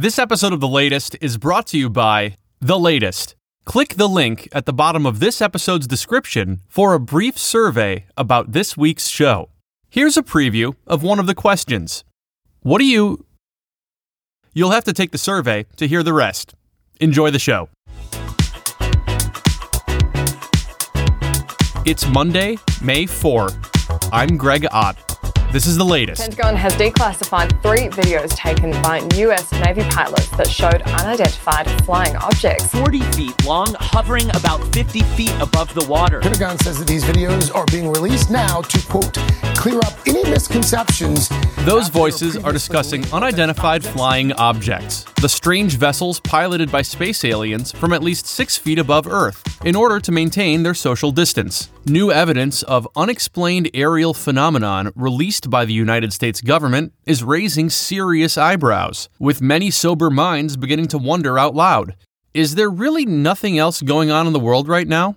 This episode of The Latest is brought to you by The Latest. Click the link at the bottom of this episode's description for a brief survey about this week's show. Here's a preview of one of the questions What do you. You'll have to take the survey to hear the rest. Enjoy the show. It's Monday, May 4. I'm Greg Ott. This is the latest. Pentagon has declassified three videos taken by US Navy pilots that showed unidentified flying objects. 40 feet long, hovering about 50 feet above the water. Pentagon says that these videos are being released now to, quote, clear up any misconceptions. Those voices are discussing unidentified flying objects, the strange vessels piloted by space aliens from at least six feet above Earth, in order to maintain their social distance. New evidence of unexplained aerial phenomenon released by the United States government is raising serious eyebrows, with many sober minds beginning to wonder out loud is there really nothing else going on in the world right now?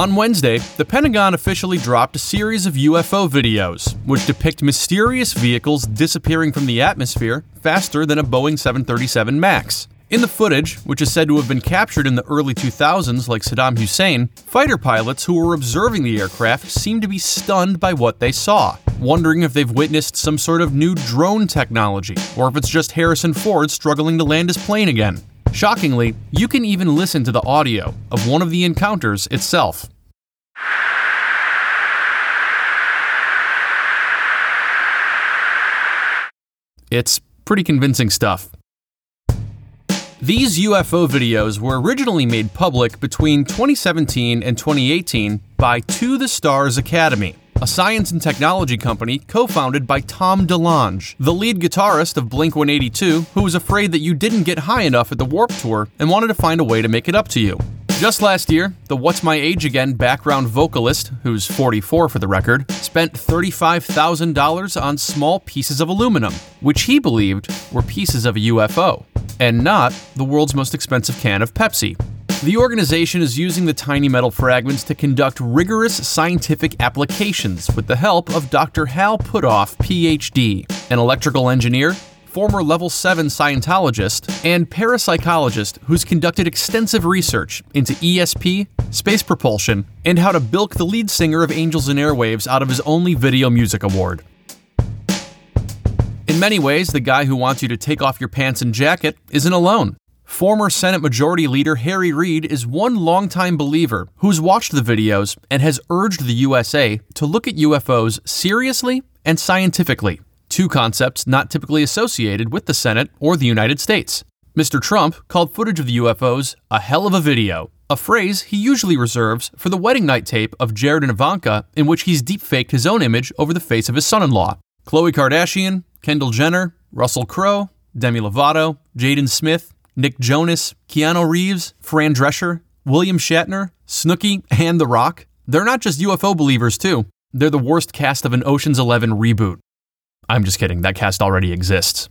On Wednesday, the Pentagon officially dropped a series of UFO videos, which depict mysterious vehicles disappearing from the atmosphere faster than a Boeing 737 MAX. In the footage, which is said to have been captured in the early 2000s like Saddam Hussein, fighter pilots who were observing the aircraft seem to be stunned by what they saw, wondering if they've witnessed some sort of new drone technology, or if it's just Harrison Ford struggling to land his plane again. Shockingly, you can even listen to the audio of one of the encounters itself. It's pretty convincing stuff. These UFO videos were originally made public between 2017 and 2018 by To the Stars Academy, a science and technology company co founded by Tom DeLonge, the lead guitarist of Blink 182, who was afraid that you didn't get high enough at the Warp Tour and wanted to find a way to make it up to you. Just last year, the What's My Age Again background vocalist, who's 44 for the record, spent $35,000 on small pieces of aluminum, which he believed were pieces of a UFO and not the world's most expensive can of Pepsi. The organization is using the tiny metal fragments to conduct rigorous scientific applications with the help of Dr. Hal Puthoff, PhD, an electrical engineer, former level 7 Scientologist, and parapsychologist who's conducted extensive research into ESP, space propulsion, and how to bilk the lead singer of Angels and Airwaves out of his only video music award. In many ways, the guy who wants you to take off your pants and jacket isn't alone. Former Senate Majority Leader Harry Reid is one longtime believer who's watched the videos and has urged the USA to look at UFOs seriously and scientifically, two concepts not typically associated with the Senate or the United States. Mr. Trump called footage of the UFOs a hell of a video, a phrase he usually reserves for the wedding night tape of Jared and Ivanka in which he's deepfaked his own image over the face of his son in law. Khloe Kardashian, Kendall Jenner, Russell Crowe, Demi Lovato, Jaden Smith, Nick Jonas, Keanu Reeves, Fran Drescher, William Shatner, Snooki, and The Rock. They're not just UFO believers, too. They're the worst cast of an Ocean's Eleven reboot. I'm just kidding, that cast already exists.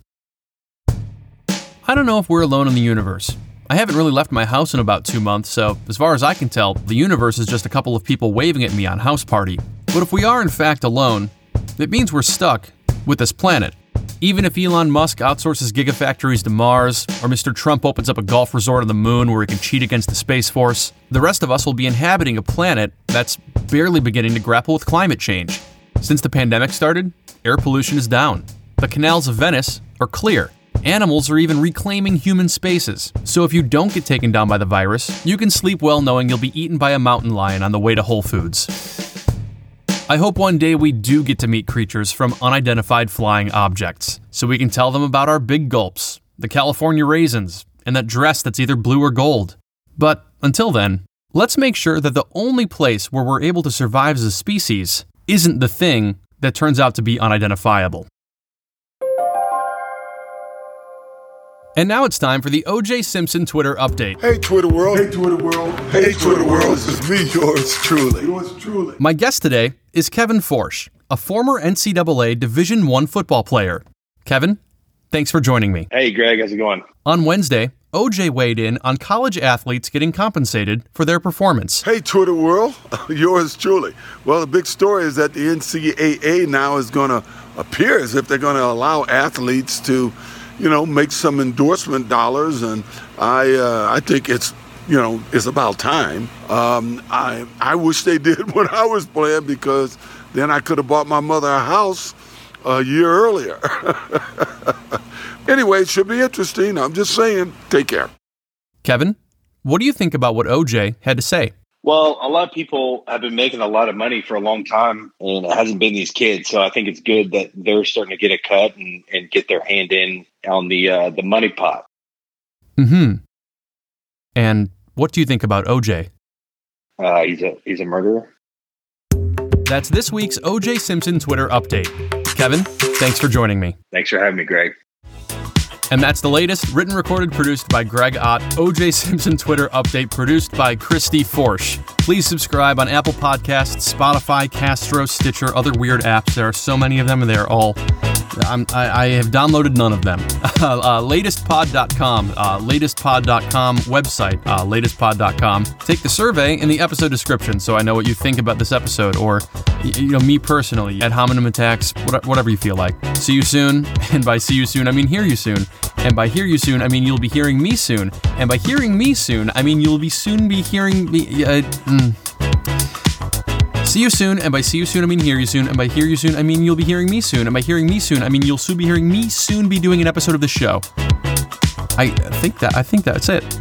I don't know if we're alone in the universe. I haven't really left my house in about two months, so as far as I can tell, the universe is just a couple of people waving at me on House Party. But if we are in fact alone, it means we're stuck with this planet. Even if Elon Musk outsources gigafactories to Mars, or Mr. Trump opens up a golf resort on the moon where he can cheat against the Space Force, the rest of us will be inhabiting a planet that's barely beginning to grapple with climate change. Since the pandemic started, air pollution is down. The canals of Venice are clear. Animals are even reclaiming human spaces. So if you don't get taken down by the virus, you can sleep well knowing you'll be eaten by a mountain lion on the way to Whole Foods. I hope one day we do get to meet creatures from unidentified flying objects, so we can tell them about our big gulps, the California raisins, and that dress that's either blue or gold. But until then, let's make sure that the only place where we're able to survive as a species isn't the thing that turns out to be unidentifiable. And now it's time for the OJ Simpson Twitter update. Hey, Twitter world. Hey, Twitter world. Hey, Twitter world. This is me, yours truly. Yours truly. My guest today is Kevin Forsch, a former NCAA Division I football player. Kevin, thanks for joining me. Hey, Greg, how's it going? On Wednesday, OJ weighed in on college athletes getting compensated for their performance. Hey, Twitter world, yours truly. Well, the big story is that the NCAA now is going to appear as if they're going to allow athletes to, you know, make some endorsement dollars, and I, uh, I think it's, you know, it's about time. Um, I, I wish they did when I was playing because then I could have bought my mother a house a year earlier. anyway, it should be interesting. I'm just saying. Take care. Kevin, what do you think about what OJ had to say? Well, a lot of people have been making a lot of money for a long time, and it hasn't been these kids. So I think it's good that they're starting to get a cut and, and get their hand in on the uh, the money pot. Hmm. And what do you think about OJ? Uh, he's a he's a murderer. That's this week's OJ Simpson Twitter update. Kevin, thanks for joining me. Thanks for having me, Greg. And that's the latest, written, recorded, produced by Greg Ott. OJ Simpson Twitter update produced by Christy Forsch. Please subscribe on Apple Podcasts, Spotify, Castro, Stitcher, other weird apps. There are so many of them, and they're all. I'm, I, I have downloaded none of them. uh, latestpod.com, uh, latestpod.com website, uh, latestpod.com. Take the survey in the episode description so I know what you think about this episode, or you know me personally ad hominem attacks, whatever you feel like. See you soon, and by see you soon I mean hear you soon. And by hear you soon, I mean you'll be hearing me soon. And by hearing me soon, I mean you'll be soon be hearing me. Uh, mm. See you soon, and by see you soon, I mean hear you soon, and by hear you soon, I mean you'll be hearing me soon, and by hearing me soon, I mean you'll soon be hearing me soon be doing an episode of the show. I think that I think that's it.